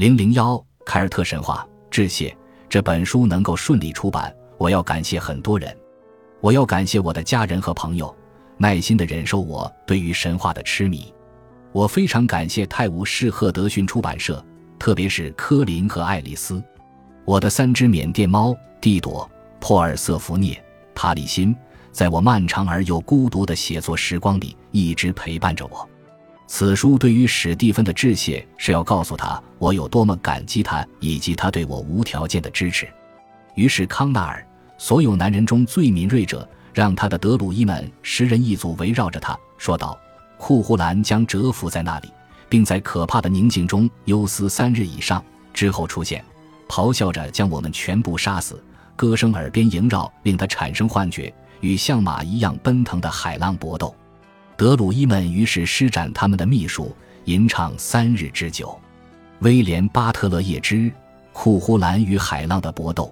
零零幺凯尔特神话致谢。这本书能够顺利出版，我要感谢很多人。我要感谢我的家人和朋友，耐心的忍受我对于神话的痴迷。我非常感谢泰晤士赫德逊出版社，特别是科林和爱丽丝。我的三只缅甸猫蒂朵、珀尔瑟福涅、塔里辛，在我漫长而又孤独的写作时光里一直陪伴着我。此书对于史蒂芬的致谢是要告诉他我有多么感激他以及他对我无条件的支持。于是康纳尔，所有男人中最敏锐者，让他的德鲁伊们十人一组围绕着他，说道：“库胡兰将蛰伏在那里，并在可怕的宁静中忧思三日以上之后出现，咆哮着将我们全部杀死，歌声耳边萦绕，令他产生幻觉，与像马一样奔腾的海浪搏斗。”德鲁伊们于是施展他们的秘术，吟唱三日之久。威廉·巴特勒叶之库呼兰与海浪的搏斗。